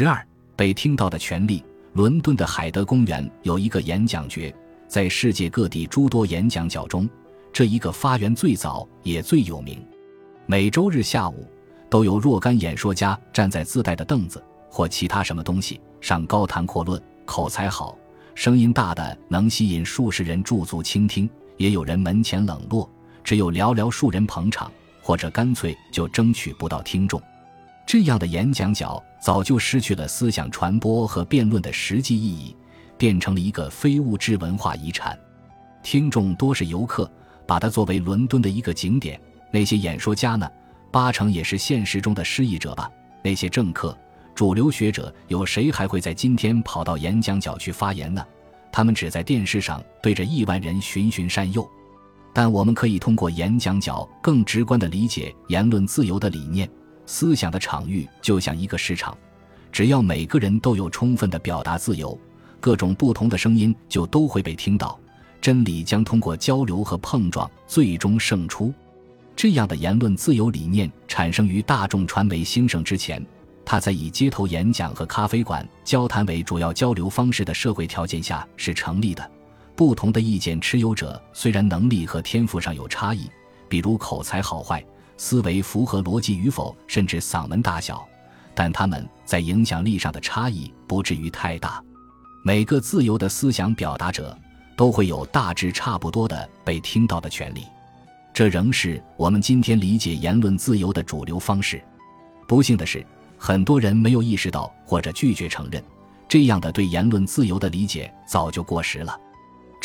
十二，被听到的权利。伦敦的海德公园有一个演讲角，在世界各地诸多演讲角中，这一个发源最早也最有名。每周日下午，都有若干演说家站在自带的凳子或其他什么东西上高谈阔论，口才好，声音大的能吸引数十人驻足倾听；也有人门前冷落，只有寥寥数人捧场，或者干脆就争取不到听众。这样的演讲角早就失去了思想传播和辩论的实际意义，变成了一个非物质文化遗产。听众多是游客，把它作为伦敦的一个景点。那些演说家呢，八成也是现实中的失意者吧。那些政客、主流学者，有谁还会在今天跑到演讲角去发言呢？他们只在电视上对着亿万人循循善诱。但我们可以通过演讲角更直观地理解言论自由的理念。思想的场域就像一个市场，只要每个人都有充分的表达自由，各种不同的声音就都会被听到，真理将通过交流和碰撞最终胜出。这样的言论自由理念产生于大众传媒兴盛之前，它在以街头演讲和咖啡馆交谈为主要交流方式的社会条件下是成立的。不同的意见持有者虽然能力和天赋上有差异，比如口才好坏。思维符合逻辑与否，甚至嗓门大小，但他们在影响力上的差异不至于太大。每个自由的思想表达者都会有大致差不多的被听到的权利。这仍是我们今天理解言论自由的主流方式。不幸的是，很多人没有意识到或者拒绝承认，这样的对言论自由的理解早就过时了。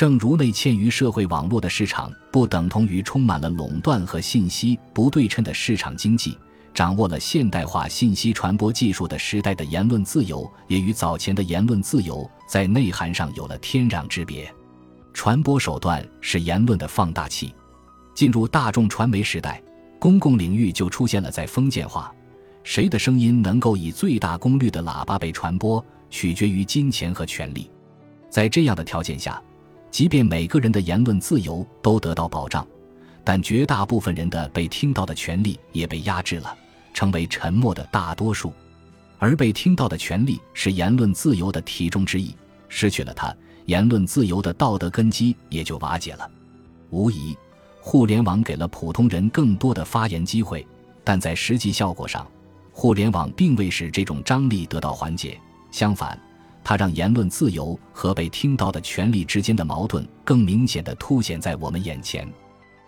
正如内嵌于社会网络的市场不等同于充满了垄断和信息不对称的市场经济，掌握了现代化信息传播技术的时代的言论自由，也与早前的言论自由在内涵上有了天壤之别。传播手段是言论的放大器。进入大众传媒时代，公共领域就出现了在封建化，谁的声音能够以最大功率的喇叭被传播，取决于金钱和权力。在这样的条件下。即便每个人的言论自由都得到保障，但绝大部分人的被听到的权利也被压制了，成为沉默的大多数。而被听到的权利是言论自由的体重之一，失去了它，言论自由的道德根基也就瓦解了。无疑，互联网给了普通人更多的发言机会，但在实际效果上，互联网并未使这种张力得到缓解，相反。它让言论自由和被听到的权利之间的矛盾更明显地凸显在我们眼前。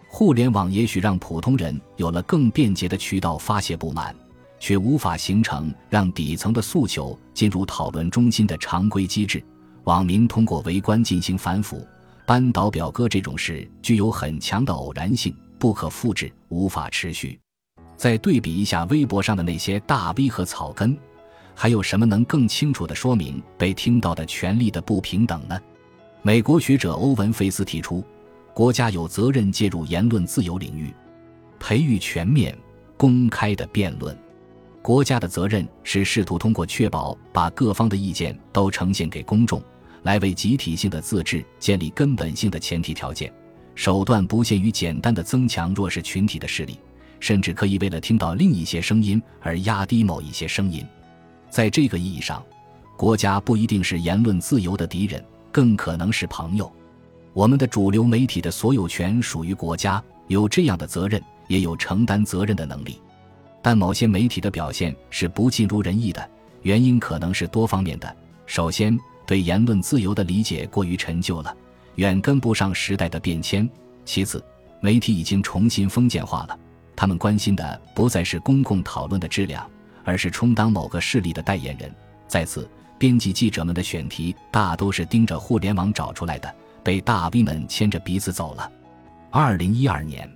互联网也许让普通人有了更便捷的渠道发泄不满，却无法形成让底层的诉求进入讨论中心的常规机制。网民通过围观进行反腐、扳倒表哥这种事，具有很强的偶然性，不可复制，无法持续。再对比一下微博上的那些大 V 和草根。还有什么能更清楚地说明被听到的权利的不平等呢？美国学者欧文·费斯提出，国家有责任介入言论自由领域，培育全面、公开的辩论。国家的责任是试图通过确保把各方的意见都呈现给公众，来为集体性的自治建立根本性的前提条件。手段不限于简单的增强弱势群体的势力，甚至可以为了听到另一些声音而压低某一些声音。在这个意义上，国家不一定是言论自由的敌人，更可能是朋友。我们的主流媒体的所有权属于国家，有这样的责任，也有承担责任的能力。但某些媒体的表现是不尽如人意的，原因可能是多方面的。首先，对言论自由的理解过于陈旧了，远跟不上时代的变迁；其次，媒体已经重新封建化了，他们关心的不再是公共讨论的质量。而是充当某个势力的代言人。在此，编辑记者们的选题大都是盯着互联网找出来的，被大 V 们牵着鼻子走了。二零一二年。